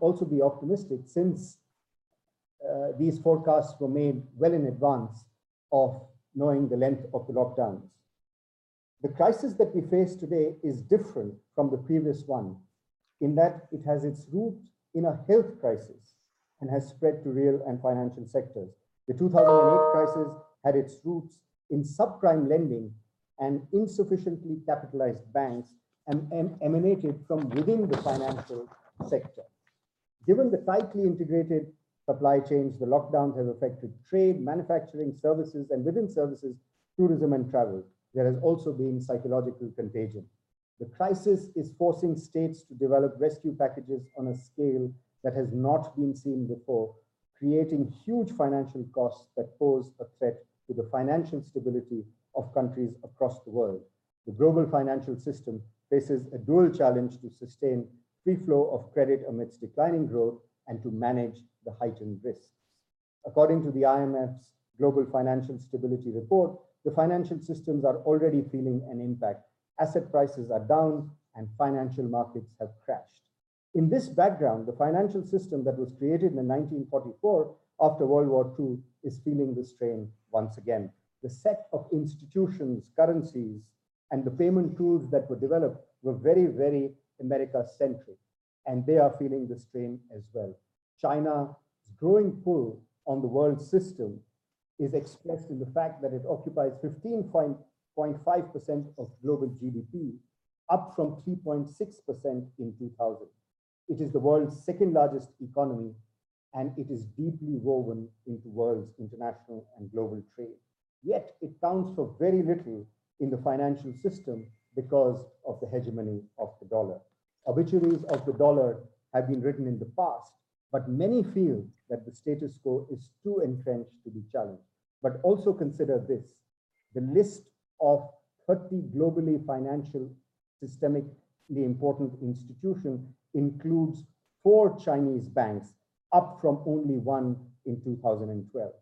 also be optimistic since uh, these forecasts were made well in advance of knowing the length of the lockdowns. The crisis that we face today is different from the previous one in that it has its root in a health crisis and has spread to real and financial sectors. The 2008 crisis had its roots in subprime lending and insufficiently capitalized banks and, and emanated from within the financial sector. Given the tightly integrated supply chains, the lockdowns have affected trade, manufacturing, services, and within services, tourism and travel. There has also been psychological contagion. The crisis is forcing states to develop rescue packages on a scale that has not been seen before, creating huge financial costs that pose a threat to the financial stability of countries across the world. The global financial system faces a dual challenge to sustain free flow of credit amidst declining growth and to manage the heightened risks. According to the IMF's Global Financial Stability Report, the financial systems are already feeling an impact. Asset prices are down and financial markets have crashed. In this background, the financial system that was created in 1944 after World War II is feeling the strain once again. The set of institutions, currencies, and the payment tools that were developed were very, very America-centric, and they are feeling the strain as well. China's growing pull on the world system is expressed in the fact that it occupies 15.5% of global GDP, up from 3.6% in 2000. It is the world's second largest economy, and it is deeply woven into world's international and global trade. Yet it counts for very little in the financial system because of the hegemony of the dollar. Obituaries of the dollar have been written in the past, but many feel that the status quo is too entrenched to be challenged. But also consider this, the list of 30 globally financial systemically important institutions includes four Chinese banks, up from only one in 2012.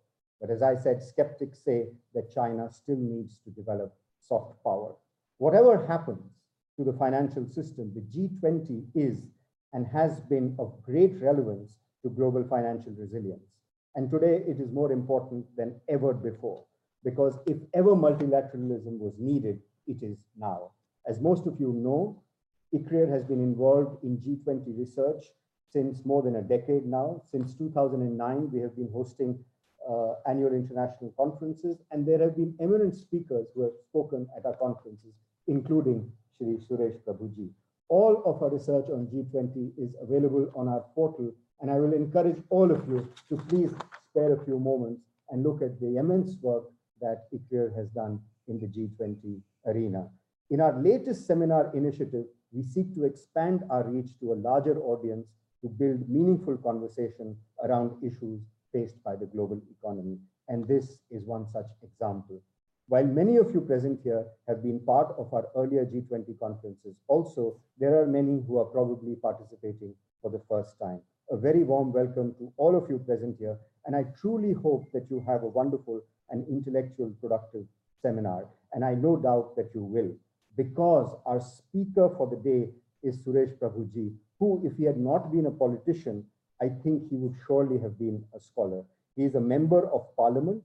But as I said, skeptics say that China still needs to develop soft power. Whatever happens to the financial system, the G20 is and has been of great relevance to global financial resilience. And today it is more important than ever before, because if ever multilateralism was needed, it is now. As most of you know, ICRIER has been involved in G20 research since more than a decade now. Since 2009, we have been hosting uh, annual international conferences, and there have been eminent speakers who have spoken at our conferences, including Shri Suresh Prabhuji. All of our research on G20 is available on our portal, and I will encourage all of you to please spare a few moments and look at the immense work that ICRIER has done in the G20 arena. In our latest seminar initiative, we seek to expand our reach to a larger audience to build meaningful conversation around issues faced by the global economy. And this is one such example. While many of you present here have been part of our earlier G20 conferences, also there are many who are probably participating for the first time. A very warm welcome to all of you present here. And I truly hope that you have a wonderful and intellectual productive seminar. And I no doubt that you will because our speaker for the day is Suresh Prabhuji, who, if he had not been a politician, I think he would surely have been a scholar. He is a member of parliament,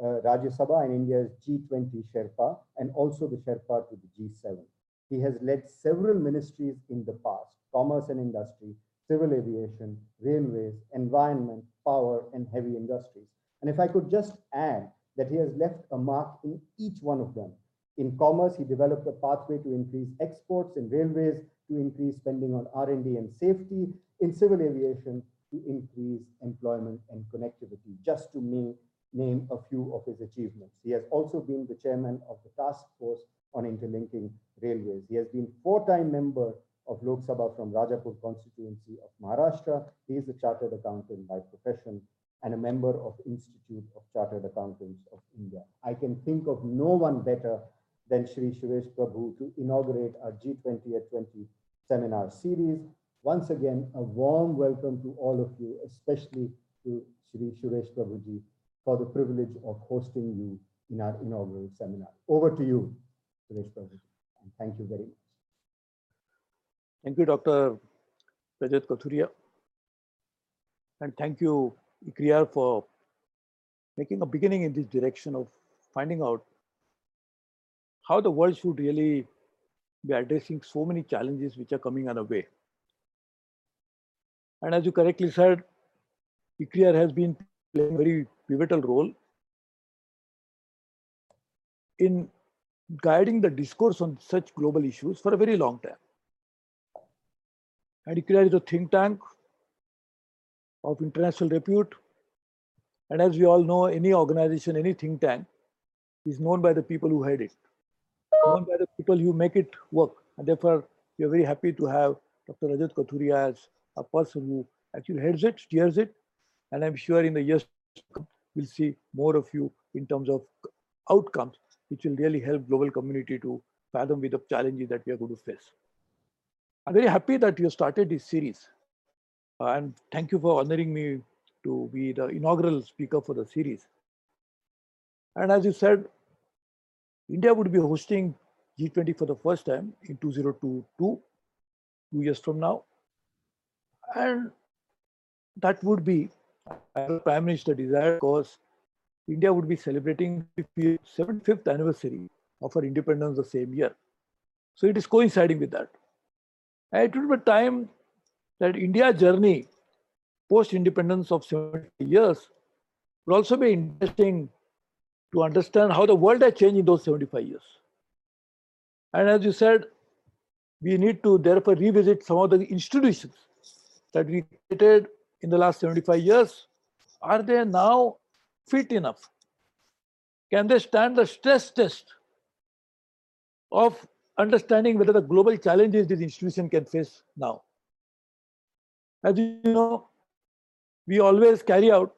Uh, Rajya Sabha and India's G20 Sherpa, and also the Sherpa to the G7. He has led several ministries in the past, commerce and industry, civil aviation, railways, environment, power, and heavy industries. And if I could just add that he has left a mark in each one of them, in commerce, he developed a pathway to increase exports in railways, to increase spending on R&D and safety, in civil aviation, to increase employment and connectivity, just to name, name a few of his achievements. He has also been the chairman of the task force on interlinking railways. He has been four-time member of Lok Sabha from Rajapur constituency of Maharashtra. He is a chartered accountant by profession and a member of Institute of Chartered Accountants of India. I can think of no one better than Shri Suresh Prabhu to inaugurate our G20 at 20 seminar series. Once again, a warm welcome to all of you, especially to Shri Suresh Prabhuji for the privilege of hosting you in our inaugural seminar. Over to you, Suresh Prabhuji, and thank you very much. Thank you, Dr. Rajat Kathuria. And thank you, ICRIER, for making a beginning in this direction of finding out how the world should really be addressing so many challenges which are coming our way. And as you correctly said, ICRIER has been playing a very pivotal role in guiding the discourse on such global issues for a very long time. And ICRIER is a think tank of international repute. And as we all know, any organization, any think tank is known by the people who head it, known by the people who make it work. And therefore, we are very happy to have Dr. Rajat Kathuria as a person who actually heads it, steers it. And I'm sure in the years to come, we'll see more of you in terms of outcomes, which will really help global community to fathom with the challenges that we are going to face. I'm very happy that you started this series. Uh, and thank you for honoring me to be the inaugural speaker for the series. And as you said, India would be hosting G20 for the first time in 2022, two years from now. And that would be, as the Prime Minister desired, because India would be celebrating the 75th anniversary of our independence the same year. So it is coinciding with that. And it will be a time that India journey post-independence of 70 years will also be interesting to understand how the world has changed in those 75 years. And as you said, we need to therefore revisit some of the institutions that we created in the last 75 years. Are they now fit enough? Can they stand the stress test of understanding whether the global challenges this institution can face now? As you know, we always carry out,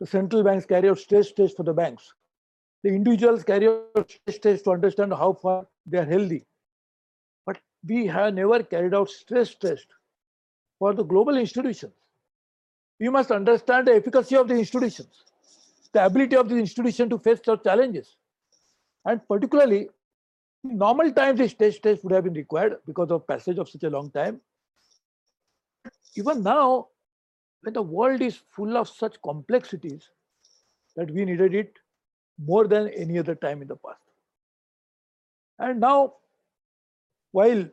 the central banks carry out stress tests for the banks. The individuals carry out stress tests to understand how far they are healthy. But we have never carried out stress test for the global institutions. We must understand the efficacy of the institutions, the ability of the institution to face such challenges. And particularly, in normal times, this test test would have been required because of passage of such a long time. Even now, when the world is full of such complexities, that we needed it more than any other time in the past. And now, while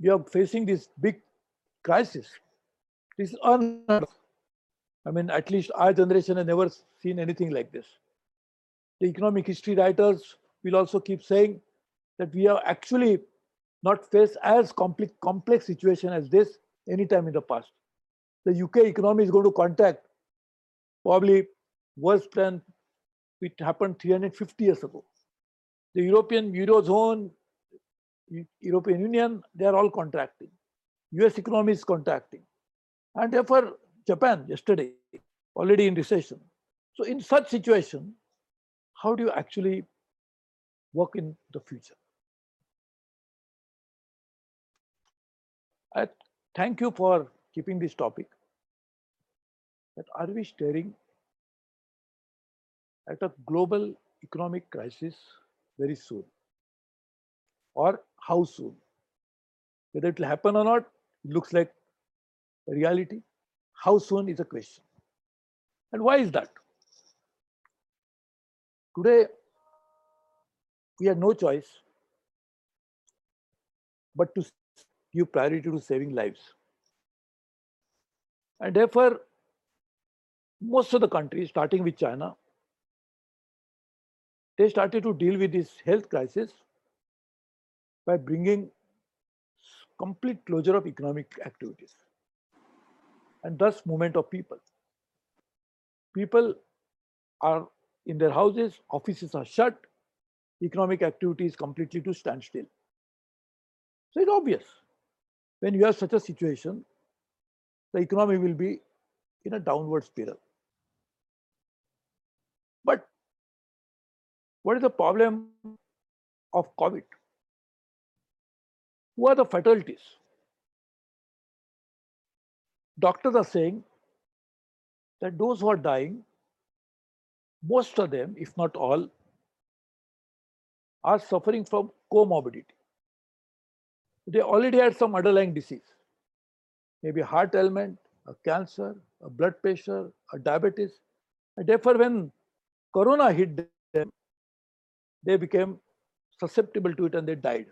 we are facing this big crisis, this is unheard. I mean, at least our generation has never seen anything like this. The economic history writers will also keep saying that we have actually not faced as complex, complex situation as this anytime in the past. The UK economy is going to contract probably worse than it happened 350 years ago. The European Eurozone, European Union, they are all contracting. US economy is contracting. And therefore, Japan yesterday, already in recession. So in such situation, how do you actually work in the future? I thank you for keeping this topic. That are we staring at a global economic crisis very soon? Or how soon? Whether it will happen or not, it looks like reality. How soon is a question. And why is that? Today, we have no choice but to give priority to saving lives. And therefore, most of the countries, starting with China, they started to deal with this health crisis by bringing complete closure of economic activities and thus movement of people. People are in their houses, offices are shut, economic activity is completely to standstill. So it's obvious when you have such a situation, the economy will be in a downward spiral. But what is the problem of COVID? Who are the fatalities? Doctors are saying that those who are dying, most of them, if not all, are suffering from comorbidity. They already had some underlying disease, maybe heart ailment, a cancer, a blood pressure, a diabetes. And therefore, when Corona hit them, they became susceptible to it and they died.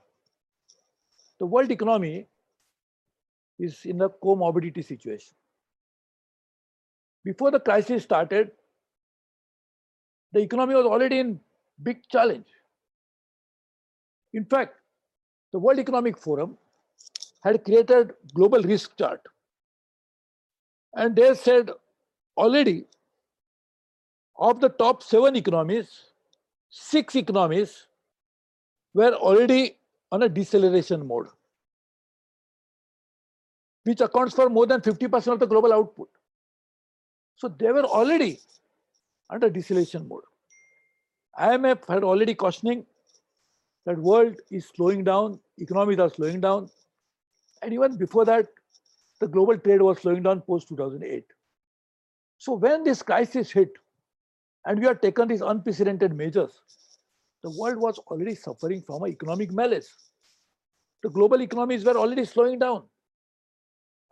The world economy is in a comorbidity situation. Before the crisis started, the economy was already in big challenge. In fact, the World Economic Forum had created global risk chart. And they said already of the top seven economies, six economies were already on a deceleration mode, which accounts for more than 50% of the global output. So they were already under deceleration mode. IMF had already cautioning that world is slowing down, economies are slowing down. And even before that, the global trade was slowing down post 2008. So when this crisis hit, and we have taken these unprecedented measures, the world was already suffering from an economic malaise. The global economies were already slowing down.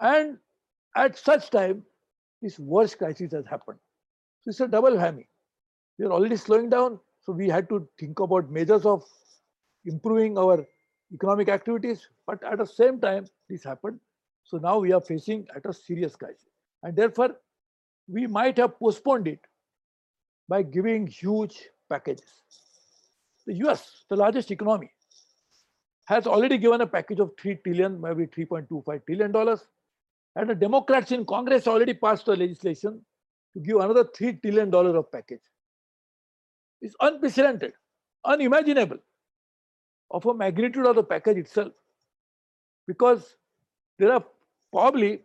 And at such time, this worst crisis has happened. So it's a double whammy. We are already slowing down, so we had to think about measures of improving our economic activities. But at the same time, this happened. So now we are facing at a serious crisis. And therefore, we might have postponed it by giving huge packages. The US, the largest economy, has already given a package of 3 trillion, maybe 3.25 trillion dollars. And the Democrats in Congress already passed a legislation to give another $3 trillion of package. It's unprecedented, unimaginable of a magnitude of the package itself. Because there are probably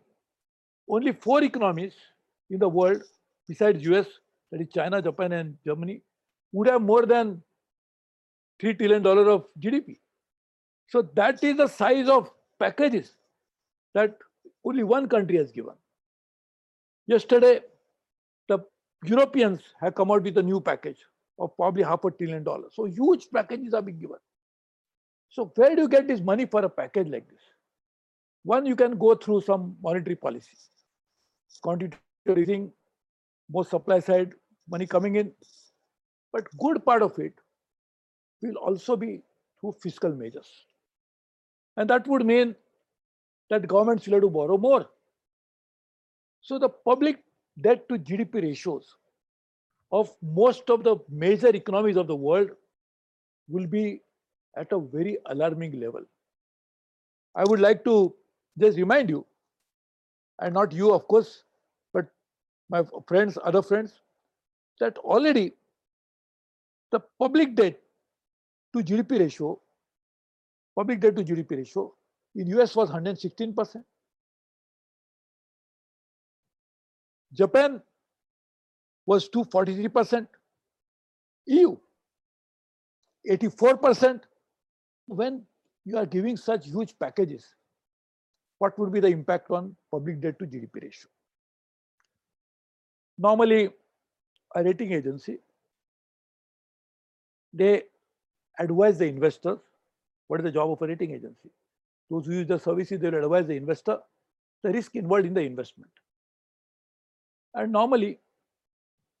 only four economies in the world besides US, that is China, Japan, and Germany, would have more than $3 trillion of GDP. So that is the size of packages that only one country has given. Yesterday, the Europeans have come out with a new package of probably half a trillion dollars. So huge packages are being given. So where do you get this money for a package like this? One, you can go through some monetary policy, quantitative easing, more supply side money coming in. But good part of it will also be through fiscal measures. And that would mean that governments will have to borrow more. So the public debt to GDP ratios of most of the major economies of the world will be at a very alarming level. I would like to just remind you, and not you, of course, but my friends, other friends, that already the public debt to GDP ratio, public debt to GDP ratio in US was 116%. Japan was 243%. EU, 84%. When you are giving such huge packages, what would be the impact on public debt to GDP ratio? Normally, a rating agency, they advise the investors. What is the job of a rating agency? Those who use the services, they will advise the investor the risk involved in the investment. And normally,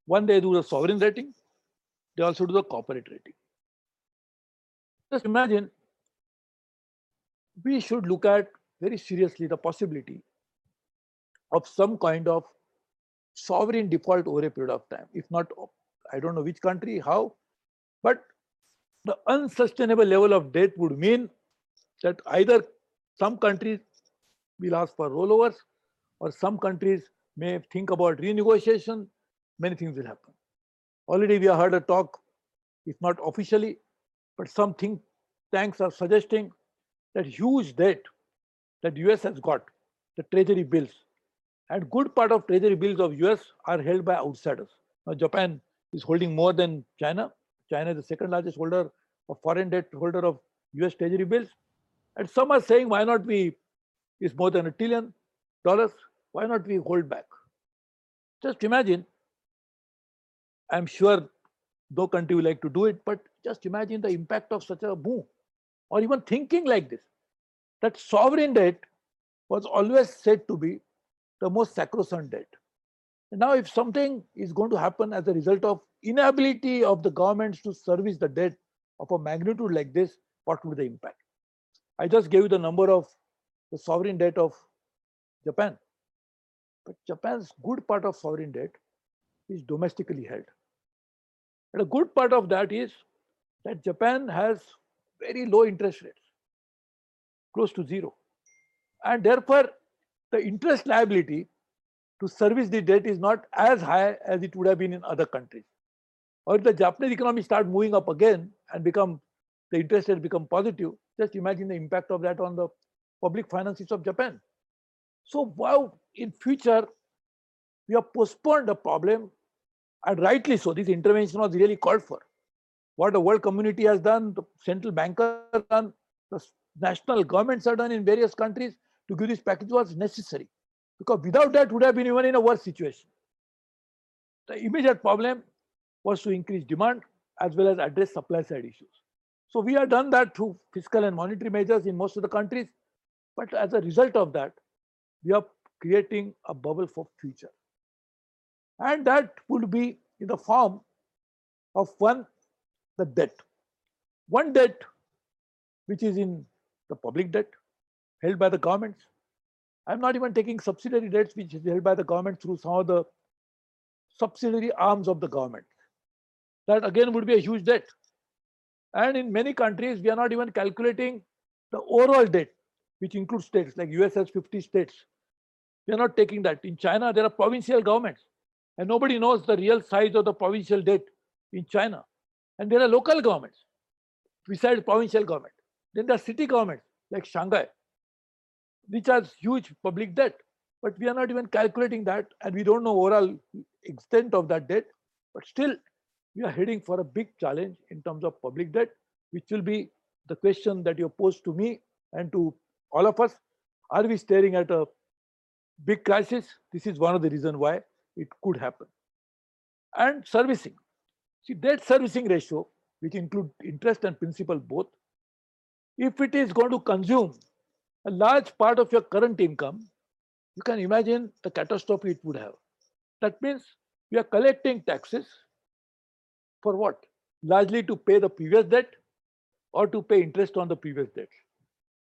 one they do the sovereign rating, they also do the corporate rating. Just imagine we should look at very seriously the possibility of some kind of sovereign default over a period of time. If not, I don't know which country, how, but the unsustainable level of debt would mean that either some countries will ask for rollovers, or some countries may think about renegotiation. Many things will happen. Already we have heard a talk, if not officially, but some think tanks are suggesting that huge debt that US has got, the treasury bills, and good part of treasury bills of US are held by outsiders. Now Japan is holding more than China. China is the second largest holder of foreign debt holder of US treasury bills. And some are saying, why not we, is more than a trillion dollars, why not we hold back? Just imagine, I'm sure no country will like to do it, but just imagine the impact of such a move or even thinking like this. That sovereign debt was always said to be the most sacrosanct debt. And now, if something is going to happen as a result of inability of the governments to service the debt of a magnitude like this, what would the impact? I just gave you the number of the sovereign debt of Japan. But Japan's good part of sovereign debt is domestically held. And a good part of that is that Japan has very low interest rates, close to zero. And therefore, the interest liability to service the debt is not as high as it would have been in other countries. Or if the Japanese economy start moving up again and become the interest rate become positive, just imagine the impact of that on the public finances of Japan. So wow, in future, we have postponed the problem and rightly so. This intervention was really called for. What the world community has done, the central bankers done, the national governments have done in various countries to give this package was necessary. Because without that would have been even in a worse situation. The immediate problem was to increase demand as well as address supply side issues. So we have done that through fiscal and monetary measures in most of the countries. But as a result of that, we are creating a bubble for future. And that would be in the form of one, the debt. One debt, which is in the public debt held by the governments. I'm not even taking subsidiary debts, which is held by the government through some of the subsidiary arms of the government. That again would be a huge debt. And in many countries, we are not even calculating the overall debt, which includes states like US has 50 states. We are not taking that. In China, there are provincial governments, and nobody knows the real size of the provincial debt in China. And there are local governments besides provincial government. Then there are city governments like Shanghai, which has huge public debt. But we are not even calculating that, and we don't know overall extent of that debt. But still, we are heading for a big challenge in terms of public debt, which will be the question that you posed to me and to all of us. Are we staring at a big crisis? This is one of the reasons why it could happen. And servicing. See, debt servicing ratio, which include interest and principal both, if it is going to consume a large part of your current income, you can imagine the catastrophe it would have. That means we are collecting taxes for what? Largely to pay the previous debt or to pay interest on the previous debt.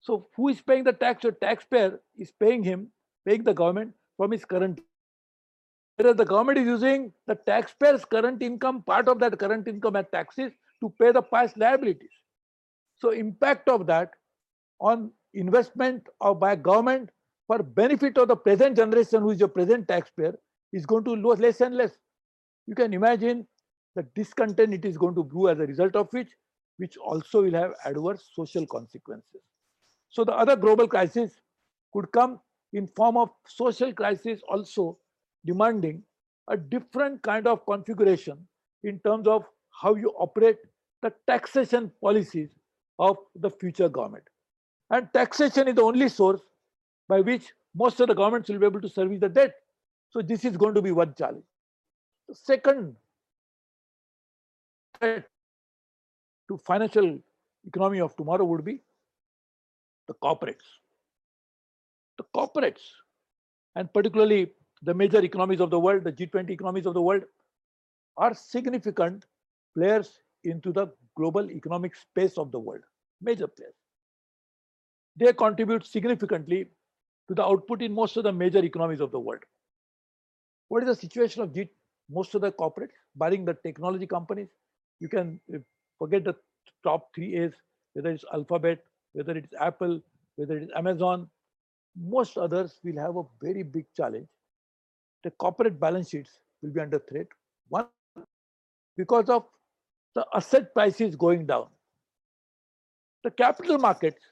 So who is paying the tax? The taxpayer is paying him, paying the government from his current. Whereas the government is using the taxpayer's current income, part of that current income as taxes to pay the past liabilities. So impact of that on investment of by government for benefit of the present generation who is your present taxpayer is going to lose less and less. You can imagine the discontent it is going to brew as a result of which, which also will have adverse social consequences. So the other global crisis could come in form of social crisis also demanding a different kind of configuration in terms of how you operate the taxation policies of the future government. And taxation is the only source by which most of the governments will be able to service the debt. So this is going to be one challenge. The second threat to financial economy of tomorrow would be the corporates. The corporates, and particularly the major economies of the world, the G20 economies of the world, are significant players into the global economic space of the world, major players. They contribute significantly to the output in most of the major economies of the world. What is the situation of G, most of the corporates, barring the technology companies? You can uh, forget the top three A's, whether it's Alphabet, whether it's Apple, whether it's Amazon. Most others will have a very big challenge. The corporate balance sheets will be under threat. One, because of the asset prices going down. The capital markets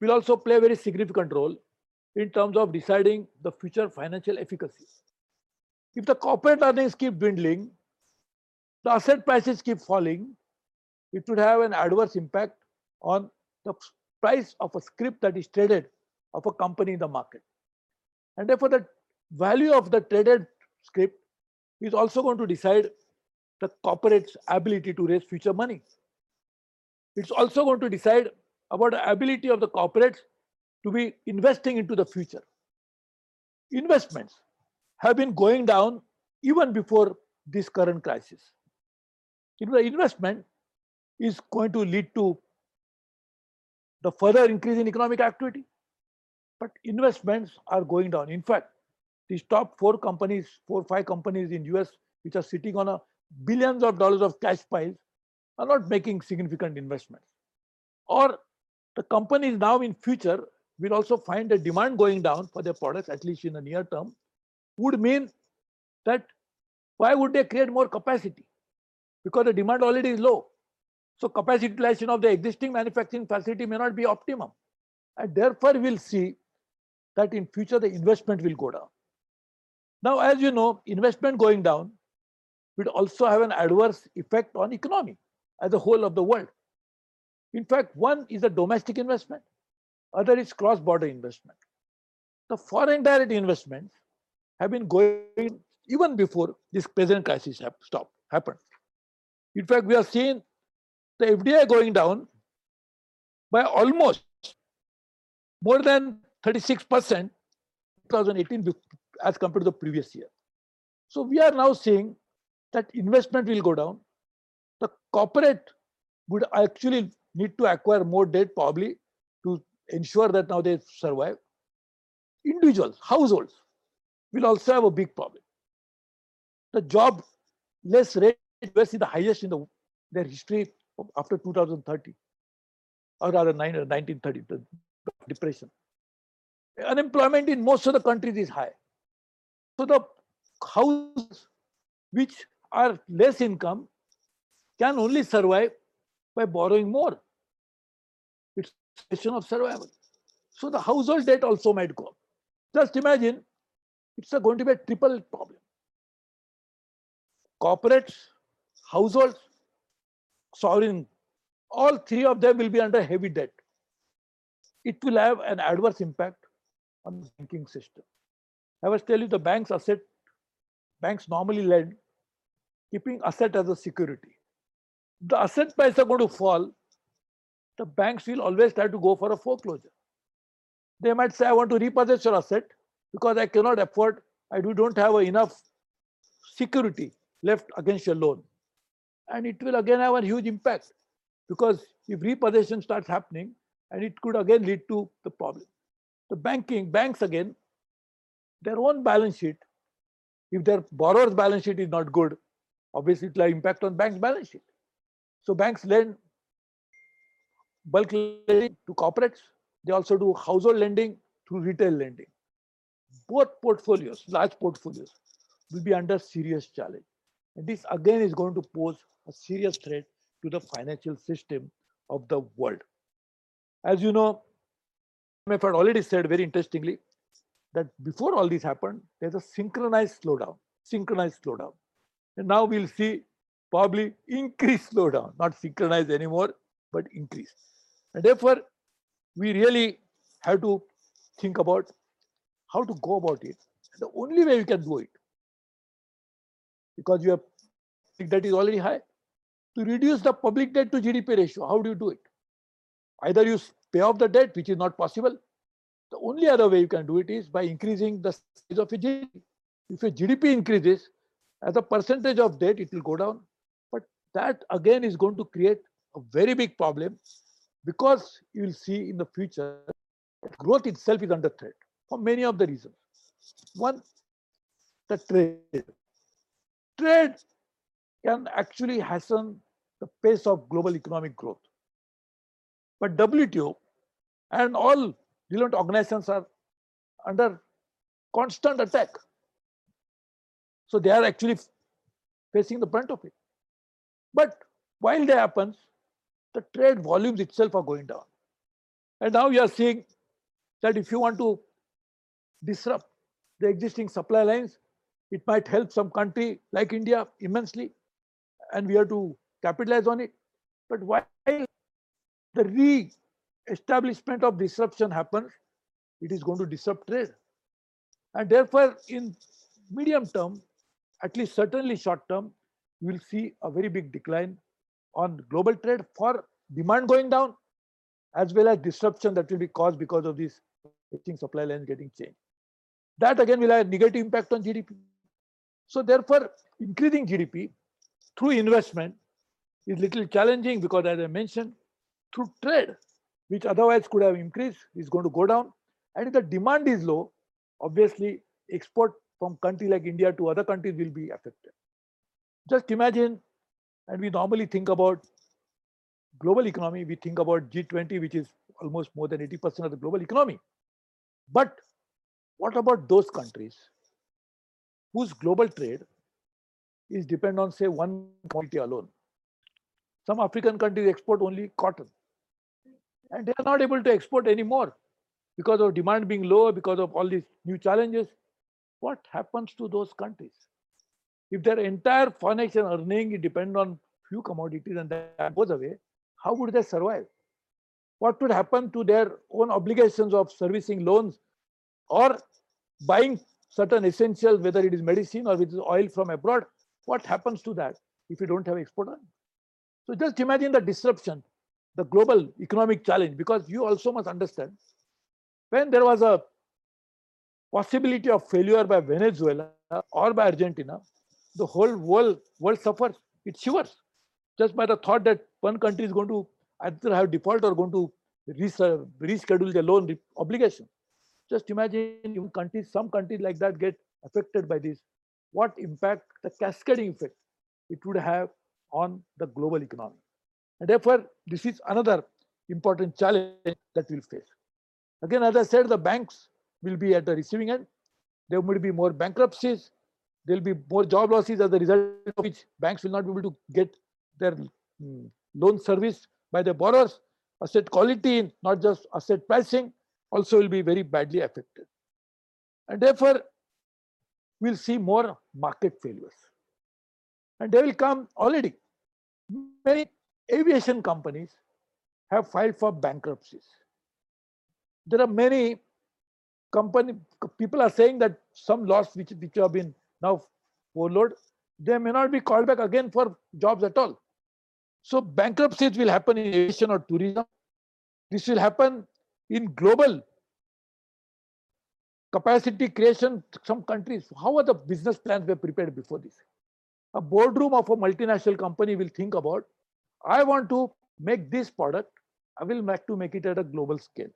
will also play a very significant role in terms of deciding the future financial efficacy. If the corporate earnings keep dwindling, the asset prices keep falling, it would have an adverse impact on the price of a scrip that is traded of a company in the market. And therefore, the value of the traded scrip is also going to decide the corporate's ability to raise future money. It's also going to decide about the ability of the corporates to be investing into the future. Investments. have been going down even before this current crisis. The investment is going to lead to the further increase in economic activity. But investments are going down. In fact, these top four companies, four, five companies in US, which are sitting on a billions of dollars of cash piles, are not making significant investments. Or the companies now in future will also find the demand going down for their products, at least in the near term, would mean that why would they create more capacity? Because the demand already is low. So capacity utilization of the existing manufacturing facility may not be optimum. And therefore, we'll see that in future the investment will go down. Now, as you know, investment going down will also have an adverse effect on economy as a whole of the world. In fact, one is a domestic investment, other is cross-border investment. The foreign direct investments have been going even before this present crisis have stopped, happened. In fact, we are seeing the FDI going down by almost more than 36% 2018 as compared to the previous year. So we are now seeing that investment will go down. The corporate would actually need to acquire more debt probably to ensure that now they survive. Individuals, households will also have a big problem. The job less rate Is the highest in the, their history after 2030 or rather 1930, uh, the depression. Unemployment in most of the countries is high. So the houses which are less income can only survive by borrowing more. It's a question of survival. So the household debt also might go up. Just imagine it's going to be a triple problem. Corporates, households, sovereign, all three of them will be under heavy debt. It will have an adverse impact on the banking system. I was telling you the banks asset, banks normally lend, keeping asset as a security. The asset price are going to fall, the banks will always try to go for a foreclosure. They might say, I want to repossess your asset because I cannot afford, I do, don't have enough security left against your loan. And it will again have a huge impact because if repossession starts happening, and it could again lead to the problem. The banking, banks again, their own balance sheet, if their borrower's balance sheet is not good, obviously it will impact on bank's balance sheet. So banks lend bulk lending to corporates. They also do household lending through retail lending. Both portfolios, large portfolios, will be under serious challenge. This again is going to pose a serious threat to the financial system of the world. As you know, IMF had already said very interestingly that before all this happened, there's a synchronized slowdown, synchronized slowdown. And now we'll see probably increased slowdown, not synchronized anymore, but increase. And therefore, we really have to think about how to go about it. The only way we can do it, because your public debt is already high, to reduce the public debt to GDP ratio. How do you do it? Either you pay off the debt, which is not possible. The only other way you can do it is by increasing the size of your GDP. If your GDP increases, as a percentage of debt, it will go down. But that again is going to create a very big problem because you will see in the future growth itself is under threat for many of the reasons. One, the trade. Trade can actually hasten the pace of global economic growth. But WTO and all relevant organizations are under constant attack. So they are actually facing the brunt of it. But while that happens, the trade volumes itself are going down. And now you are seeing that if you want to disrupt the existing supply lines, it might help some country like India immensely, and we have to capitalize on it. But while the re-establishment of disruption happens, it is going to disrupt trade. And therefore, in medium term, at least certainly short term, you will see a very big decline on global trade for demand going down, as well as disruption that will be caused because of these supply lines getting changed. That again will have a negative impact on GDP. So therefore, increasing GDP through investment is little challenging because as I mentioned, through trade, which otherwise could have increased, is going to go down. And if the demand is low, obviously export from country like India to other countries will be affected. Just imagine, and we normally think about global economy, we think about G20, which is almost more than 80% of the global economy. But what about those countries whose global trade is depend on say one commodity alone? Some African countries export only cotton and they are not able to export anymore because of demand being low, because of all these new challenges. What happens to those countries? If their entire foreign exchange earning depend on few commodities and that goes away, how would they survive? What would happen to their own obligations of servicing loans or buying certain essentials, whether it is medicine or it is oil from abroad? What happens to that if you don't have export? So just imagine the disruption, the global economic challenge, because you also must understand when there was a possibility of failure by Venezuela or by Argentina, the whole world world suffers. It shivers just by the thought that one country is going to either have default or going to reschedule their loan obligation. Just imagine countries, some countries like that get affected by this. What impact, the cascading effect it would have on the global economy. And therefore, this is another important challenge that we'll face. Again, as I said, the banks will be at the receiving end. There will be more bankruptcies. There will be more job losses as a result of which banks will not be able to get their mm, loan service by the borrowers. Asset quality, not just asset pricing, also will be very badly affected. And therefore, we'll see more market failures. And they will come already. Many aviation companies have filed for bankruptcies. There are many company people are saying that some loss which, which have been now followed, they may not be called back again for jobs at all. So bankruptcies will happen in aviation or tourism. This will happen in global capacity creation. Some countries, how are the business plans were prepared before this? A boardroom of a multinational company will think about, I want to make this product, I will make to make it at a global scale.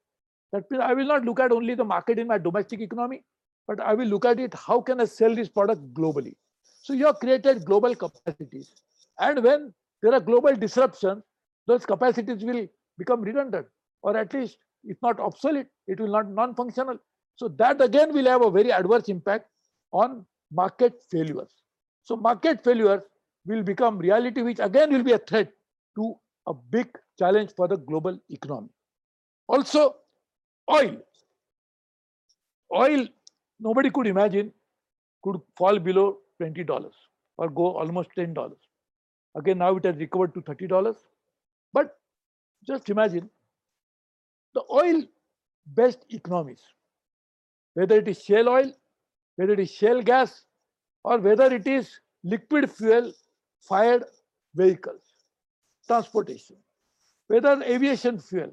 That means I will not look at only the market in my domestic economy, but I will look at it, how can I sell this product globally? So you have created global capacities. And when there are global disruptions, those capacities will become redundant or at least if not obsolete, it will not non-functional. So that again will have a very adverse impact on market failures. So market failures will become reality, which again will be a threat to a big challenge for the global economy. Also, oil. Oil, nobody could imagine could fall below $20 or go almost $10. Again, now it has recovered to $30. But just imagine the oil based economies, whether it is shale oil, whether it is shale gas, or whether it is liquid fuel fired vehicles, transportation, whether aviation fuel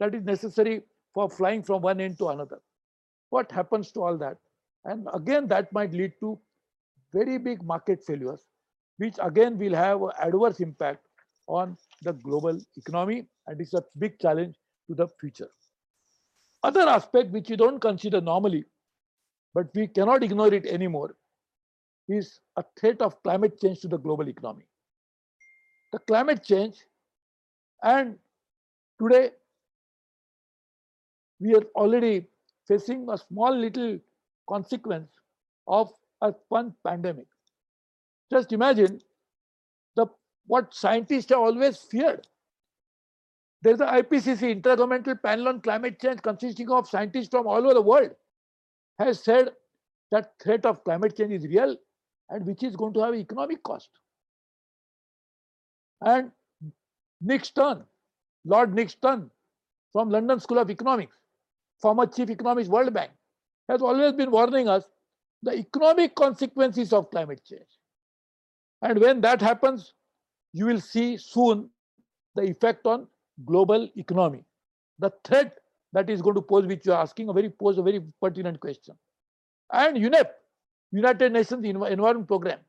that is necessary for flying from one end to another. What happens to all that? And again, that might lead to very big market failures, which again will have an adverse impact on the global economy and it's a big challenge to the future. Other aspect which you don't consider normally, but we cannot ignore it anymore, is a threat of climate change to the global economy. The climate change, and today we are already facing a small little consequence of a one pandemic. Just imagine the what scientists have always feared. There's the IPCC, Intergovernmental Panel on Climate Change, consisting of scientists from all over the world, has said that threat of climate change is real and which is going to have economic cost. And Nixon, Lord Nixon from London School of Economics, former chief economist World Bank, has always been warning us the economic consequences of climate change. And when that happens, you will see soon the effect on global economy. The threat that is going to pose, which you are asking, a very pose a very pertinent question. And UNEP, United Nations Environment Program,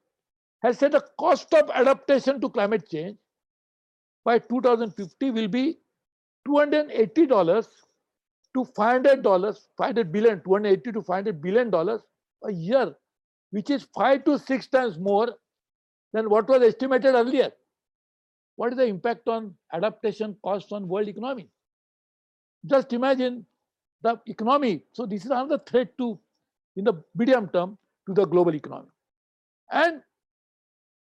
has said the cost of adaptation to climate change by 2050 will be $280 to $500, 500 billion, 280 to 500 billion dollars a year, which is five to six times more than what was estimated earlier. What is the impact on adaptation cost on world economy? Just imagine the economy. So this is another threat to, in the medium term, to the global economy. And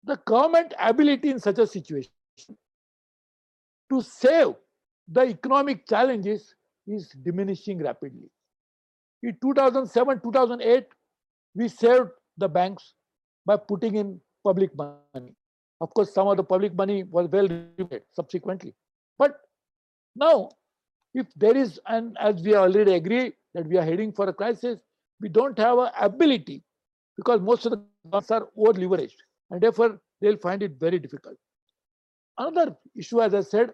the government ability in such a situation to save the economic challenges is diminishing rapidly. In 2007, 2008, we saved the banks by putting in public money. Of course, some of the public money was well repaid subsequently. But now, if there is, and as we already agree that we are heading for a crisis, we don't have a ability because most of the banks are over leveraged and therefore they'll find it very difficult. Another issue, as I said,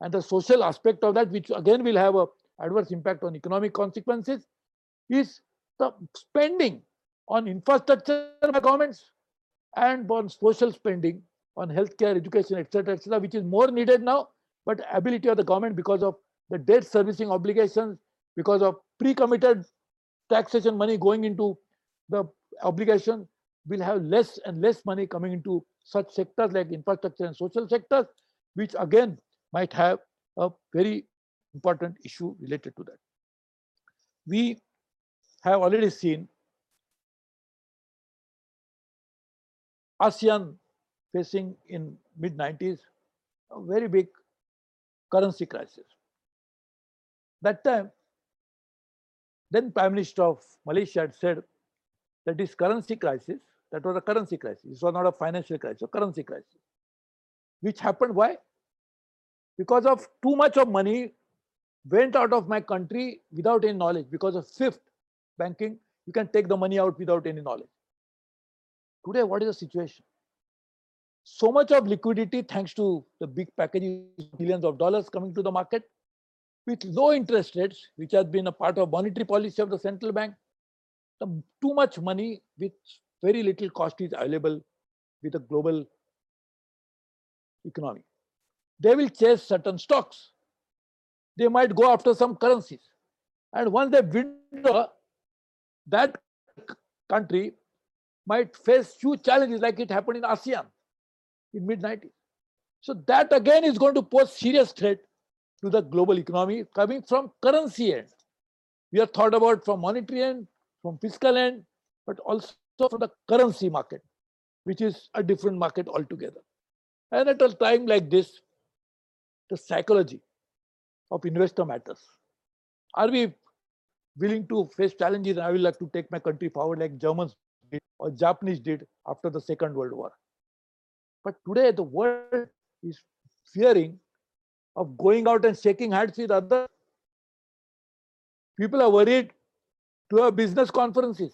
and the social aspect of that, which again will have a adverse impact on economic consequences, is the spending on infrastructure by governments and on social spending on healthcare, education, etc., etc., which is more needed now, but ability of the government because of the debt servicing obligations, because of pre-committed taxation money going into the obligation, will have less and less money coming into such sectors like infrastructure and social sectors, which again might have a very important issue related to that. We have already seen ASEAN facing in mid 90s a very big currency crisis. That time, then Prime Minister of Malaysia had said that this currency crisis, that was a currency crisis, this was not a financial crisis, a currency crisis. Which happened why? Because of too much of money went out of my country without any knowledge. Because of SWIFT banking, you can take the money out without any knowledge. Today, what is the situation? So much of liquidity, thanks to the big packages, billions of dollars coming to the market, with low interest rates, which has been a part of monetary policy of the central bank. The too much money with very little cost is available with a global economy. They will chase certain stocks. They might go after some currencies. And once they win, that country might face huge challenges like it happened in ASEAN in mid 90s. So that again is going to pose serious threat to the global economy coming from currency end. We are thought about from monetary end, from fiscal end, but also from the currency market, which is a different market altogether. And at a time like this, the psychology of investor matters. Are we willing to face challenges? And I would like to take my country forward like Germans did or Japanese did after the Second World War. But today the world is fearing of going out and shaking hands with other People are worried to have business conferences.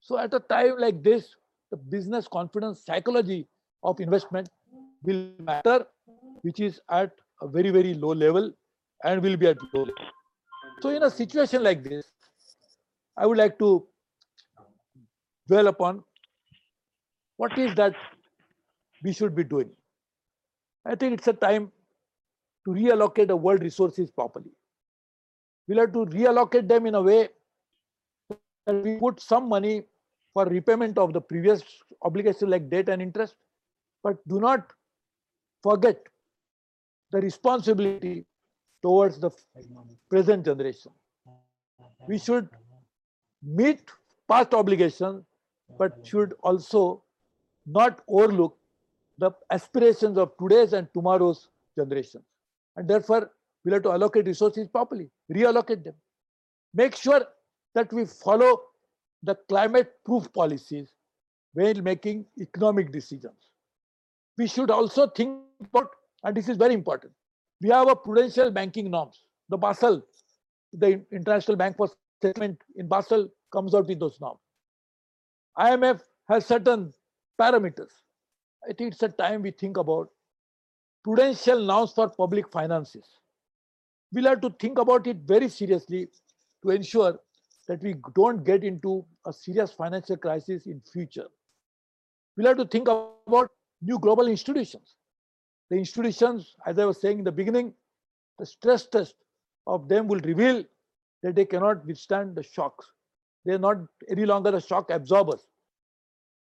So at a time like this, the business confidence psychology of investment will matter, which is at a very, very low level and will be at low level. So in a situation like this, I would like to dwell upon what is that we should be doing. I think it's a time to reallocate the world resources properly. We'll have to reallocate them in a way that we put some money for repayment of the previous obligation like debt and interest, but do not forget the responsibility towards the present generation. We should meet past obligations, but should also not overlook the aspirations of today's and tomorrow's generations. And therefore, we'll have to allocate resources properly, reallocate them. Make sure that we follow the climate proof policies when making economic decisions. We should also think about, and this is very important, we have a prudential banking norms, the Basel, the International Bank for Settlement in Basel comes out with those norms. IMF has certain parameters. I think it's a time we think about prudential norms for public finances. We'll have to think about it very seriously to ensure that we don't get into a serious financial crisis in future. We'll have to think about new global institutions. The institutions, as I was saying in the beginning, the stress test of them will reveal that they cannot withstand the shocks. They are not any longer the shock absorbers.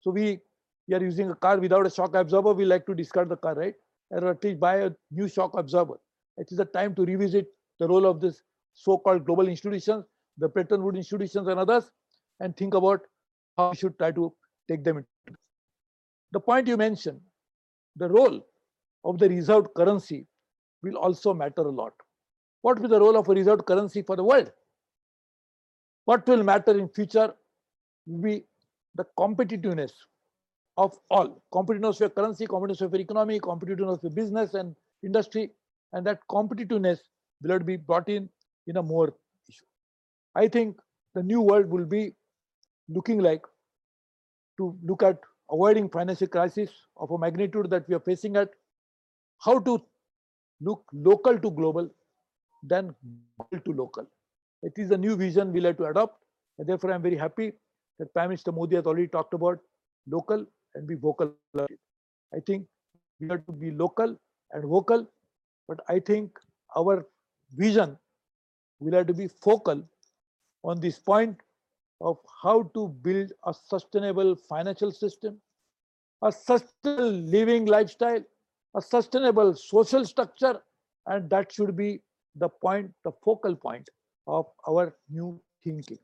So we, we are using a car without a shock absorber, we like to discard the car, right? Or at least buy a new shock absorber. It is the time to revisit the role of this so-called global institutions, the Bretton Woods institutions and others, and think about how we should try to take them into. The point you mentioned, the role of the reserved currency will also matter a lot. What will be the role of a reserved currency for the world? What will matter in future will be the competitiveness of all competitiveness of currency, competitiveness of economy, competitiveness of business and industry, and that competitiveness will be brought in in a more issue. I think the new world will be looking like to look at avoiding financial crisis of a magnitude that we are facing at, how to look local to global, then global to local. It is a new vision we'll have to adopt. And therefore, I'm very happy that Prime Minister Modi has already talked about local and be vocal. I think we have to be local and vocal, but I think our vision will have to be focal on this point of how to build a sustainable financial system, a sustainable living lifestyle, a sustainable social structure, and that should be the point, the focal point of our new thinking.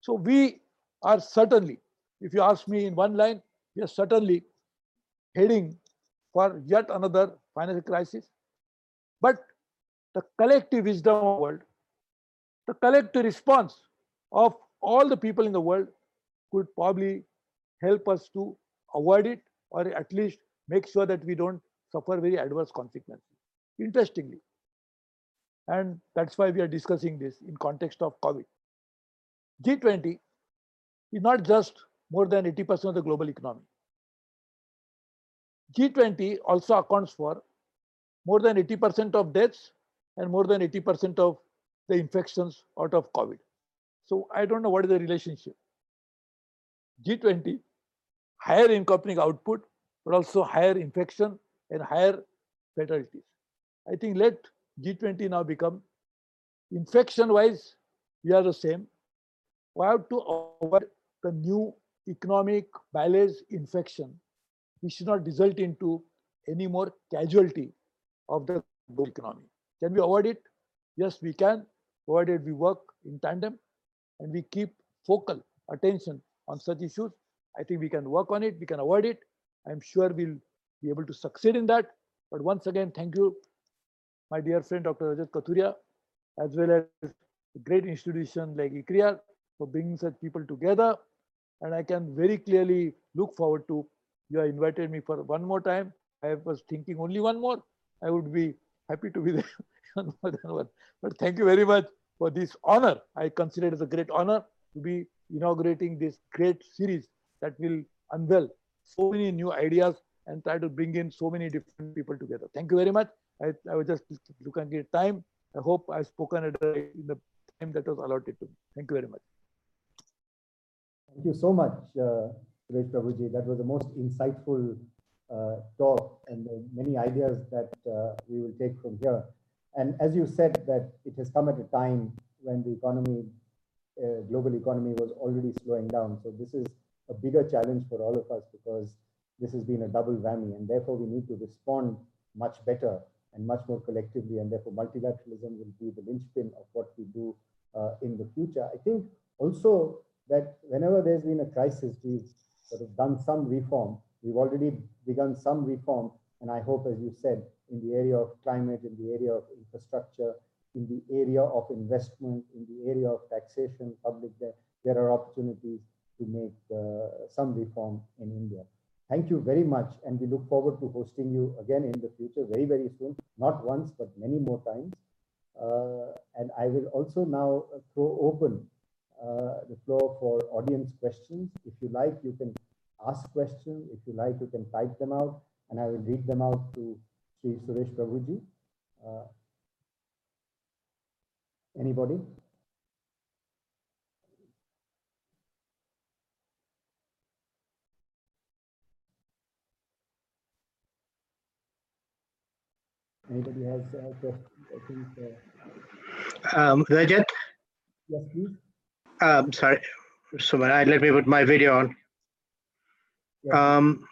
So we are certainly, if you ask me in one line, we are certainly heading for yet another financial crisis. But the collective wisdom of the world, the collective response of all the people in the world could probably help us to avoid it or at least make sure that we don't suffer very adverse consequences. Interestingly, and that's why we are discussing this in context of COVID. G20 is not just more than 80% of the global economy. G20 also accounts for more than 80% of deaths and more than 80% of the infections out of COVID. So I don't know what is the relationship. G20, higher income output, but also higher infection and higher fatalities. I think let G20 now become infection wise, we are the same. We have to avoid the new economic balance infection. We should not result into any more casualty of the global economy. Can we avoid it? Yes, we can. Provided we work in tandem and we keep focal attention on such issues. I think we can work on it, we can avoid it. I'm sure we'll be able to succeed in that. But once again, thank you, my dear friend Dr. Rajat Kathuria, as well as a great institution like ICRIER for bringing such people together. And I can very clearly look forward to you have invited me for one more time. I was thinking only one more. I would be happy to be there more than one. But thank you very much for this honor. I consider it as a great honor to be inaugurating this great series that will unveil so many new ideas and try to bring in so many different people together. Thank you very much. I, I was just looking at time. I hope I've spoken at the, in the time that was allotted to me. Thank you very much. Thank you so much, uh, Suresh Prabhuji. That was the most insightful uh, talk and the many ideas that uh, we will take from here. And as you said, that it has come at a time when the economy, uh, global economy was already slowing down. So this is a bigger challenge for all of us because this has been a double whammy and therefore we need to respond much better and much more collectively and therefore multilateralism will be the linchpin of what we do uh, in the future. I think also that whenever there's been a crisis, we've sort of done some reform. We've already begun some reform and I hope, as you said, in the area of climate, in the area of infrastructure, in the area of investment, in the area of taxation, public debt, there are opportunities to make uh, some reform in India. Thank you very much. And we look forward to hosting you again in the future very, very soon. Not once, but many more times. Uh, and I will also now throw open uh, the floor for audience questions. If you like, you can ask questions. If you like, you can type them out, and I will read them out to Sri Suresh Prabhuji. Uh, anybody? Anybody has a question? I think. Uh... Um, Rajat? Yes, please um, sorry, so I let me put my video on. Yeah. Um,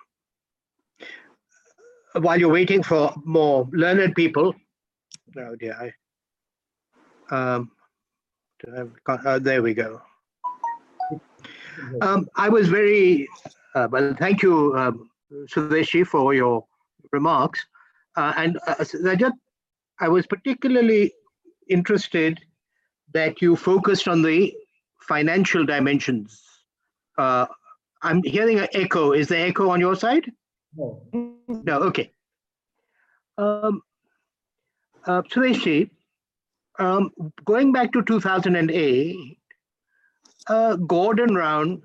while you're waiting for more learned people, oh dear, I, um, do I have uh, there we go. Um, I was very, uh, well, thank you, um, Sureshji, for your remarks. Uh, and uh, Rajat, I was particularly interested that you focused on the financial dimensions. Uh, I'm hearing an echo. Is there echo on your side? No, No, okay. Um, uh, Sureshji, um, going back to 2008, uh, Gordon Brown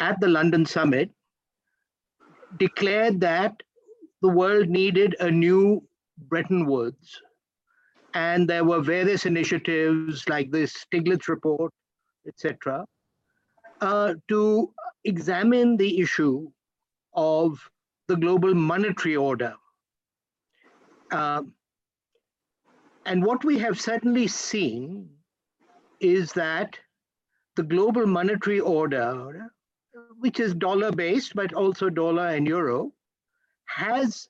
at the London summit declared that the world needed a new Bretton Woods. And there were various initiatives like the Stiglitz report, etc., uh, to examine the issue of the global monetary order. Um, and what we have certainly seen is that the global monetary order, which is dollar based, but also dollar and euro, has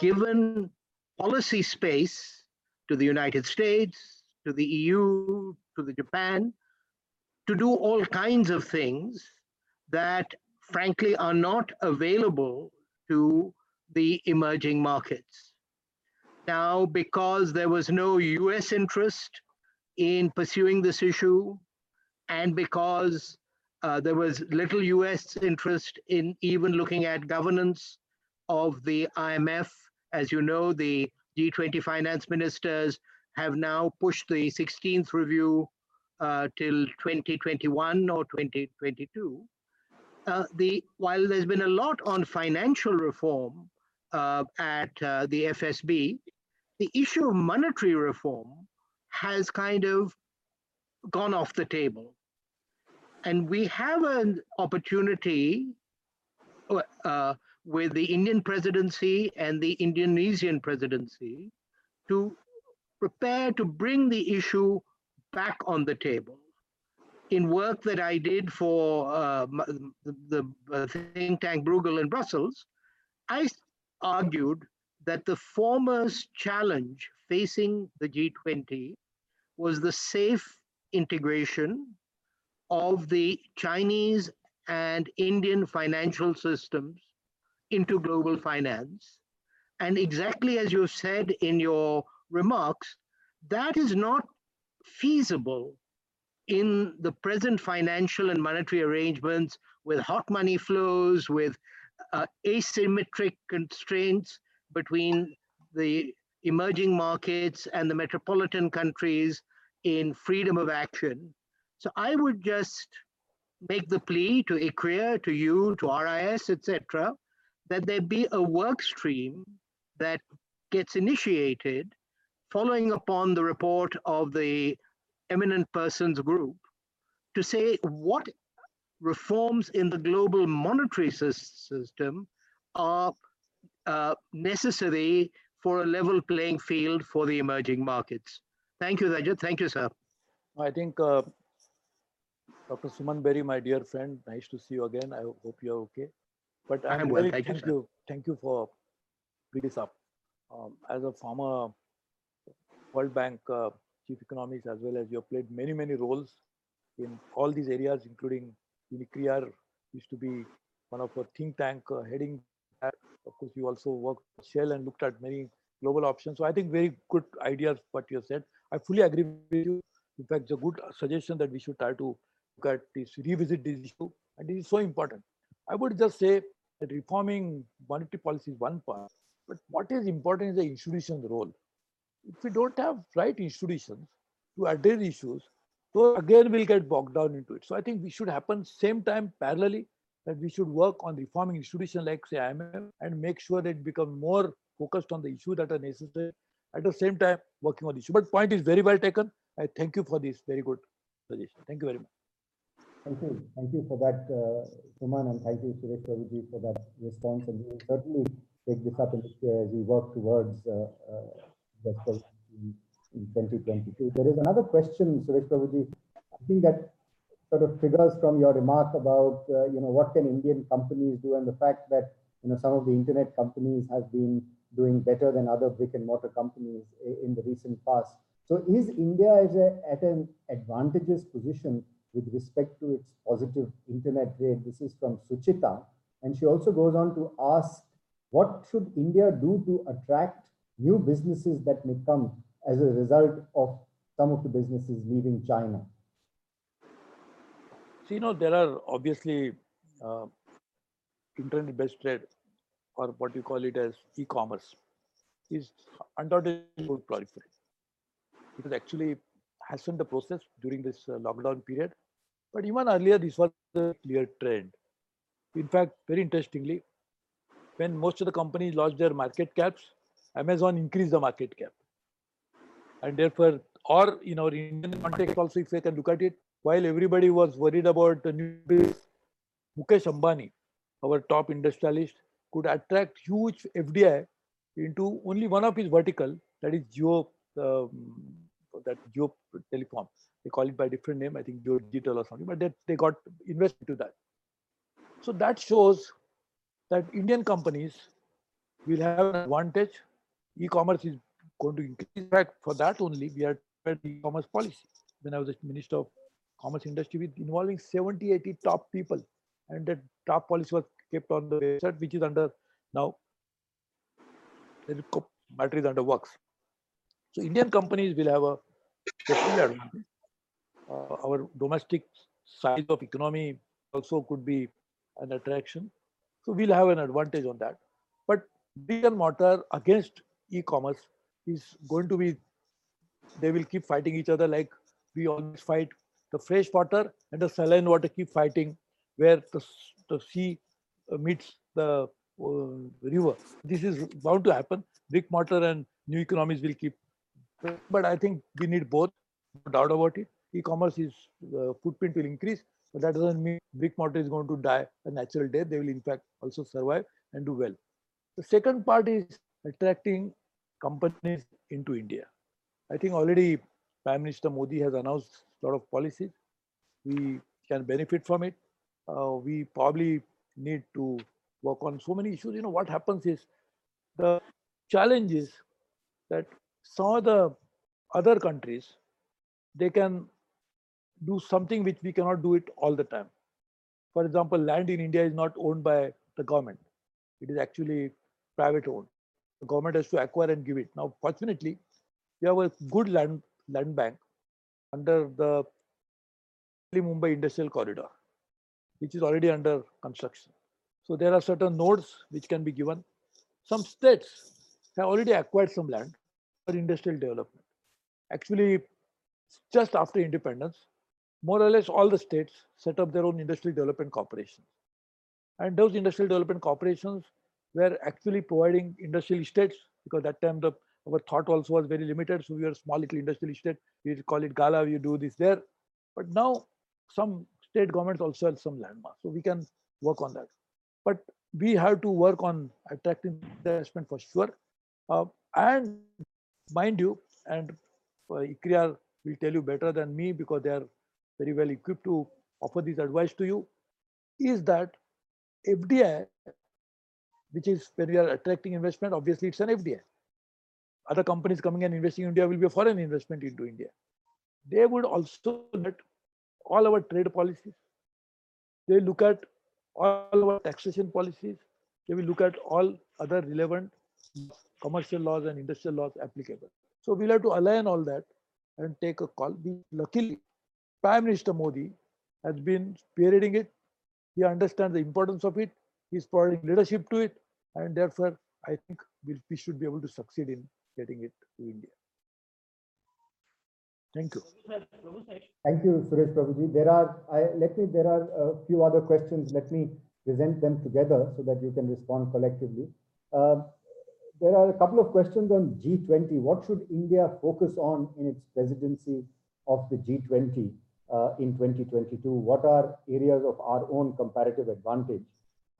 given policy space to the United States, to the EU, to the Japan, to do all kinds of things that frankly are not available to the emerging markets. Now, because there was no US interest in pursuing this issue, and because uh, there was little US interest in even looking at governance of the IMF, as you know, the G20 finance ministers have now pushed the 16th review uh, till 2021 or 2022 uh, the while there's been a lot on financial reform uh, at uh, the FSB, the issue of monetary reform has kind of gone off the table, and we have an opportunity uh, with the Indian presidency and the Indonesian presidency to prepare to bring the issue back on the table in work that I did for uh, the, the uh, think tank Bruegel in Brussels, I argued that the former's challenge facing the G20 was the safe integration of the Chinese and Indian financial systems into global finance. And exactly as you said in your remarks, that is not feasible in the present financial and monetary arrangements with hot money flows, with uh, asymmetric constraints between the emerging markets and the metropolitan countries in freedom of action. So I would just make the plea to ICRIER, to you, to RIS, etc., that there be a work stream that gets initiated following upon the report of the eminent persons group to say what reforms in the global monetary system are uh, necessary for a level playing field for the emerging markets. Thank you, Rajat. Thank you, sir. I think uh, Dr. Suman Bery, my dear friend, nice to see you again. I hope you're okay. But I'm I'm well, really thank you, thank you, thank you for bringing this up. Um, as a former World Bank uh, chief economist, as well as you have played many many roles in all these areas, including NCAER used to be one of our think tank uh, heading. That. Of course, you also worked for Shell and looked at many global options. So I think very good ideas what you said. I fully agree with you. In fact, it's a good suggestion that we should try to look at this, revisit this issue, and it is so important. I would just say that reforming monetary policy is one part, but what is important is the institution's role. If we don't have right institutions to address issues, so again we'll get bogged down into it. So I think we should happen same time parallelly that we should work on reforming institutions like say IMF and make sure that it becomes more focused on the issues that are necessary. At the same time, working on the issue. But point is very well taken. I thank you for this very good suggestion. Thank you very much. Thank you. Thank you for that, uh, Suman, and thank you, Suresh Prabhuji, for that response. And we will certainly take this up in the future as we work towards uh, uh, in in 2022. There is another question, Suresh Prabhuji. I think that sort of triggers from your remark about, uh, you know, what can Indian companies do and the fact that, you know, some of the internet companies have been doing better than other brick and mortar companies in the recent past. So is India a, at an advantageous position with respect to its positive internet rate? This is from Suchita. And she also goes on to ask, what should India do to attract new businesses that may come as a result of some of the businesses leaving China? So, you know, there are obviously uh, internet-based trade, or what you call it as e-commerce, is undoubtedly going proliferate. It has actually hastened the process during this uh, lockdown period, but even earlier, this was a clear trend. In fact, very interestingly, when most of the companies lost their market caps, Amazon increased the market cap, and therefore, or in our Indian context also, if I can look at it, while everybody was worried about the new Mukesh Ambani, our top industrialist, could attract huge FDI into only one of his vertical, that is Jio, um, that Jio Telecom. They call it by different name, I think Jio Digital or something, but that they got invested into that. So that shows that Indian companies will have an advantage. E-commerce is going to increase. In fact, for that only, we had e-commerce policy. When I was a minister of commerce industry with involving 70, 80 top people. And that top policy was kept on the website, which is under now, the matter is under works. So Indian companies will have a special advantage. Uh, our domestic size of economy also could be an attraction. So we'll have an advantage on that. But brick and mortar against e-commerce is going to be, they will keep fighting each other like we always fight the fresh water and the saline water keep fighting where the, the sea uh, meets the uh, river. This is bound to happen. Brick mortar and new economies will keep. But I think we need both, no doubt about it. E-commerce is uh, footprint will increase, but that doesn't mean brick mortar is going to die a natural death. They will in fact also survive and do well. The second part is attracting companies into India. I think already Prime Minister Modi has announced a lot of policies. We can benefit from it. Uh, we probably need to work on so many issues. You know, what happens is the challenge is that some of the other countries, they can do something which we cannot do it all the time. For example, land in India is not owned by the government. It is actually private owned. The government has to acquire and give it. Now, fortunately, we have a good land, land bank under the Delhi-Mumbai Industrial Corridor, which is already under construction. So there are certain nodes which can be given. Some states have already acquired some land for industrial development. Actually, just after independence, more or less all the states set up their own industrial development corporations. And those industrial development corporations were actually providing industrial estates because that time the our thought also was very limited. So we were small little industrial estate. We call it Gala, we do this there. But now some state governments also have some landmarks. So we can work on that. But we have to work on attracting investment for sure. Uh, and mind you, and uh, will tell you better than me because they are very well equipped to offer this advice to you, is that FDI, which is when we are attracting investment, obviously it's an FDI. Other companies coming and investing in India will be a foreign investment into India. They would also look at all our trade policies. They look at all our taxation policies. They will look at all other relevant commercial laws and industrial laws applicable. So we'll have to align all that and take a call. We, luckily, Prime Minister Modi has been spearheading it. He understands the importance of it. He's providing leadership to it. And therefore, I think we, we should be able to succeed in getting it to India. Thank you. Thank you, Suresh Prabhuji. There are, I, let me, there are a few other questions. Let me present them together so that you can respond collectively. Uh, there are a couple of questions on G20. What should India focus on in its presidency of the G20 uh, in 2022? What are areas of our own comparative advantage?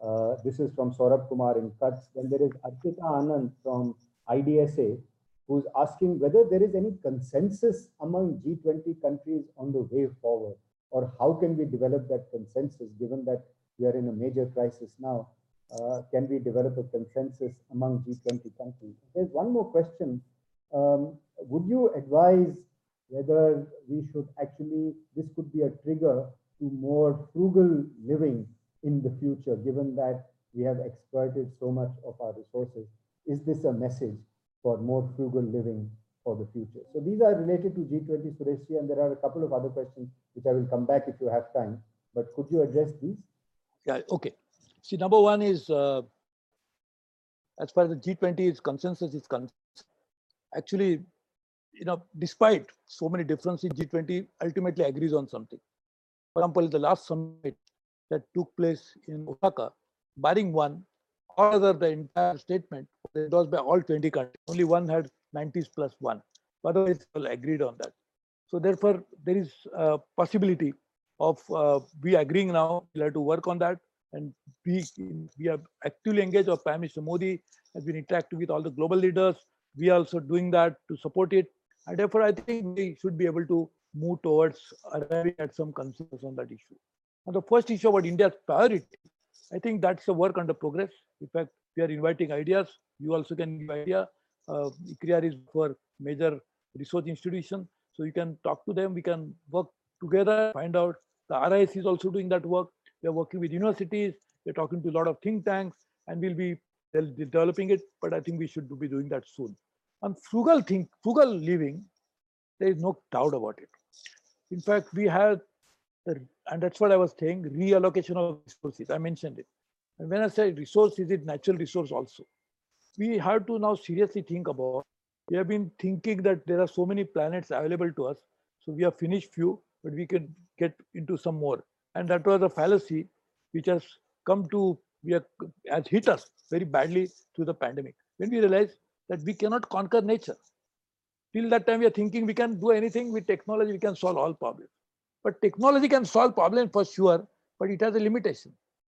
Uh, this is from Saurabh Kumar in CUTS. Then there is Arpita Anand from IDSA. who's asking whether there is any consensus among G20 countries on the way forward, or how can we develop that consensus given that we are in a major crisis now? Uh, can we develop a consensus among G20 countries? There's one more question. Um, would you advise whether we should actually, this could be a trigger to more frugal living in the future, given that we have exploited so much of our resources? Is this a message for more frugal living for the future? So these are related to G20, Sureshji, and there are a couple of other questions which I will come back if you have time. But could you address these? Yeah, okay. See, number one is uh, as far as the G20 is consensus is concerned, actually, you know, despite so many differences, G20 ultimately agrees on something. For example, the last summit that took place in Osaka, barring one, all other the entire statement was endorsed by all 20 countries. Only one had 90s plus one. Otherwise, all agreed on that. So therefore, there is a possibility of uh, we agreeing now. We'll have to work on that and we we are actively engaged. Our Prime Minister Modi has been interacting with all the global leaders. We are also doing that to support it, and therefore I think we should be able to move towards arriving at some consensus on that issue. The first issue about India's priority, I think that's a work under progress. In fact, we are inviting ideas. You also can give idea. Uh, ICRIER is for major research institution, so you can talk to them. We can work together, find out. The RIS is also doing that work. We are working with universities. We're talking to a lot of think tanks, and we'll be developing it. But I think we should be doing that soon. On frugal think, frugal living, there is no doubt about it. In fact, we have, and that's what I was saying, reallocation of resources. I mentioned it. And when I say resource, is it natural resource also? We have to now seriously think about. We have been thinking that there are so many planets available to us, so we have finished few, but we can get into some more. And that was a fallacy which has come to we are has hit us very badly through the pandemic. When we realize that we cannot conquer nature. Till that time, we are thinking we can do anything with technology, we can solve all problems. But technology can solve problems for sure, but it has a limitation.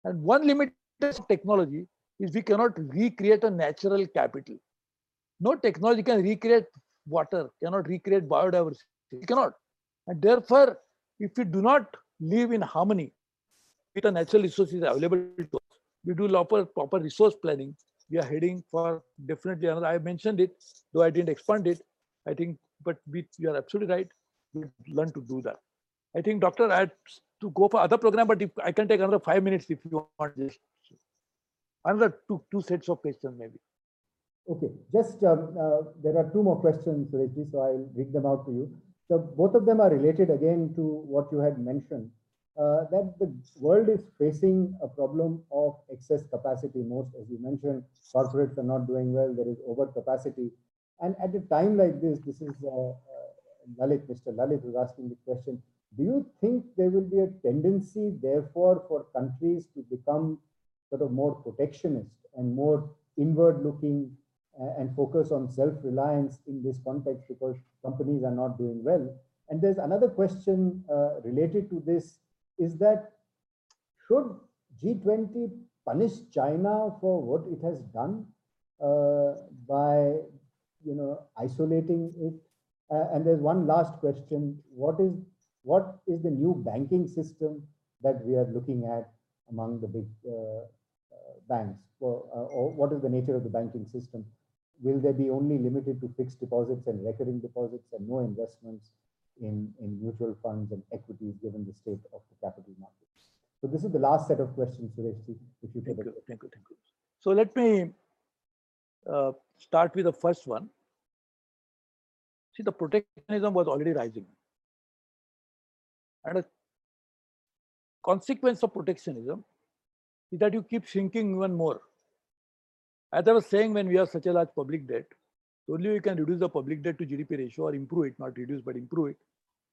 And one limitation of technology is we cannot recreate a natural capital. No technology can recreate water, cannot recreate biodiversity. It cannot. And therefore, if we do not live in harmony with the natural resources available to us, we do proper, proper resource planning, we are heading for definitely another. I mentioned it, though I didn't expand it. I think, but we, you are absolutely right. We learn to do that. I think, doctor, I had to go for other program, but if I can take another five minutes if you want. Just another two two sets of questions maybe. Okay, just um, uh, there are two more questions, Sureshji, so I'll read them out to you. So both of them are related again to what you had mentioned, uh, that the world is facing a problem of excess capacity. Most, as you mentioned, corporates are not doing well. There is overcapacity, and at a time like this, this is uh, uh, Lalit, Mr. Lalit, was asking the question. Do you think there will be a tendency, therefore, for countries to become sort of more protectionist and more inward-looking uh, and focus on self-reliance in this context because companies are not doing well. And there's another question uh, related to this is that should G20 punish China for what it has done uh, by, you know, isolating it? Uh, and there's one last question: What is what is the new banking system that we are looking at among the big uh, uh, banks? Or, uh, or what is the nature of the banking system? will they be only limited to fixed deposits and recurring deposits and no investments in, in mutual funds and equities given the state of the capital markets? So this is the last set of questions, Sureshji, if you Thank could. you, thank you, thank you. So let me uh, start with the first one. See, the protectionism was already rising. And a consequence of protectionism is that you keep shrinking even more. As I was saying, when we have such a large public debt, only you can reduce the public debt to GDP ratio or improve it, not reduce, but improve it,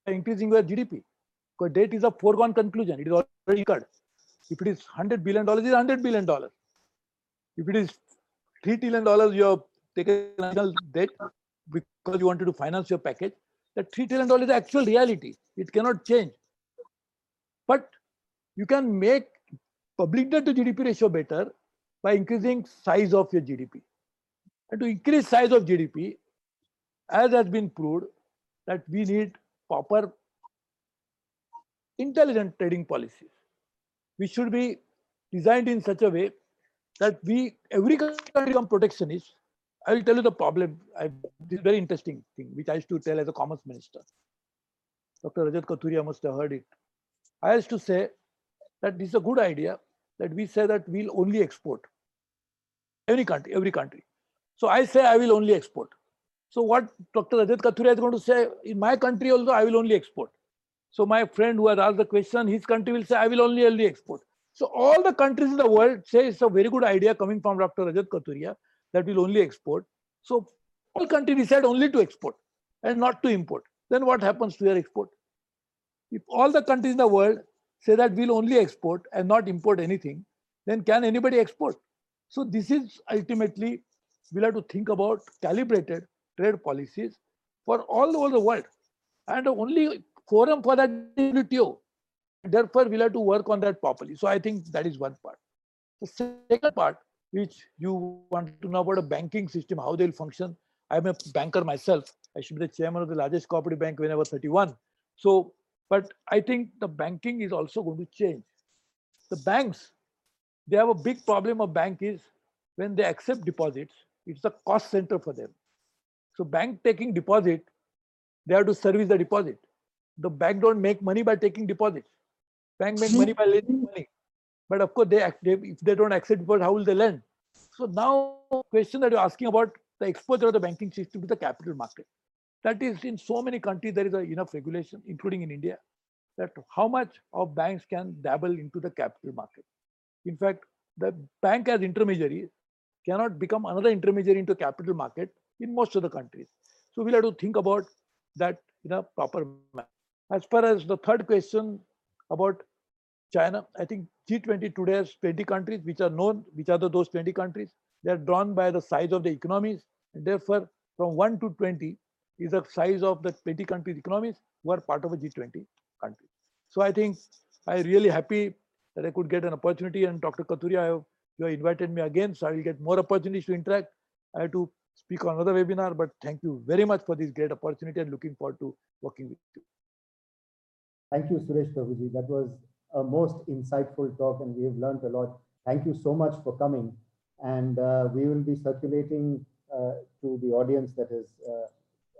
by increasing your GDP. Because debt is a foregone conclusion. It is already incurred. If it is $100 billion, it is $100 billion. If it is $3 trillion, you have taken national debt because you wanted to finance your package, that $3 trillion is actual reality. It cannot change. But you can make public debt to GDP ratio better by increasing size of your GDP. And to increase size of GDP, as has been proved, that we need proper intelligent trading policies. We should be designed in such a way that we, every country become protectionist. I will tell you the problem. I, this is very interesting thing, which I used to tell as a commerce minister. Dr. Rajat Kathuria must have heard it. I used to say that this is a good idea that we say that we'll only export. Any country, every country. So I say I will only export. So what Dr. Rajat Kathuria is going to say, in my country also, I will only export. So my friend who has asked the question, his country will say, I will only only export. So all the countries in the world say it's a very good idea coming from Dr. Rajat Kathuria that we'll only export. So all countries decide only to export and not to import. Then what happens to your export? If all the countries in the world say that we'll only export and not import anything, then can anybody export? So this is ultimately we'll have to think about calibrated trade policies for all over the world. And the only forum for that WTO. Therefore, we'll have to work on that properly. So I think that is one part. The second part, which you want to know about a banking system, how they'll function. I'm a banker myself. I should be the chairman of the largest cooperative bank when I was 31. So, but I think the banking is also going to change. The banks, they have a big problem of bank is when they accept deposits, it's a cost center for them. So bank taking deposit, they have to service the deposit. The bank don't make money by taking deposits. Bank make money by lending money. But of course, they, they if they don't accept deposit, how will they lend? So now, question that you're asking about the exposure of the banking system to the capital market. That is, in so many countries, there is enough regulation, including in India, that how much of banks can dabble into the capital market. In fact, the bank as intermediary cannot become another intermediary into capital market in most of the countries. So we'll have to think about that in a proper manner. As far as the third question about China, I think G20 today has 20 countries which are known, which are the, those 20 countries. They are drawn by the size of the economies, and therefore, from 1 to 20 is the size of the 20 countries' economies who are part of a G20 country. So I think I'm really happy that I could get an opportunity, and Dr. Kathuria, have, you have invited me again, so I will get more opportunities to interact. I have to speak on another webinar, but thank you very much for this great opportunity and looking forward to working with you. Thank you, Suresh Prabhuji. That was a most insightful talk and we have learned a lot. Thank you so much for coming. And uh, we will be circulating uh, to the audience that has uh,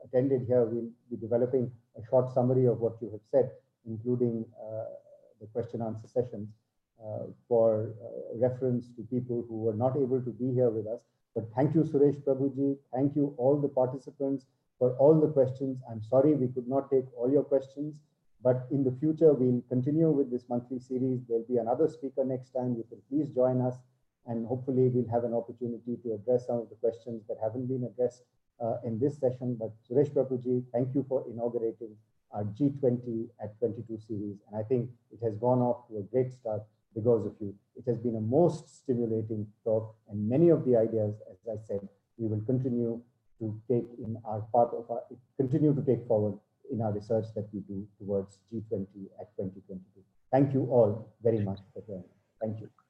attended here. We'll be developing a short summary of what you have said, including uh, the question answer sessions uh, for uh, reference to people who were not able to be here with us. But thank you, Suresh Prabhuji. Thank you, all the participants, for all the questions. I'm sorry we could not take all your questions. But in the future, we'll continue with this monthly series. There'll be another speaker next time. You can please join us. And hopefully we'll have an opportunity to address some of the questions that haven't been addressed uh, in this session. But Suresh Prabhuji, thank you for inaugurating our G20 at 22 series. And I think it has gone off to a great start because of you. It has been a most stimulating talk and many of the ideas, as I said, we will continue to take in our part of our, continue to take forward in our research that we do towards G20 at 2022. Thank you all very much for joining. Thank you.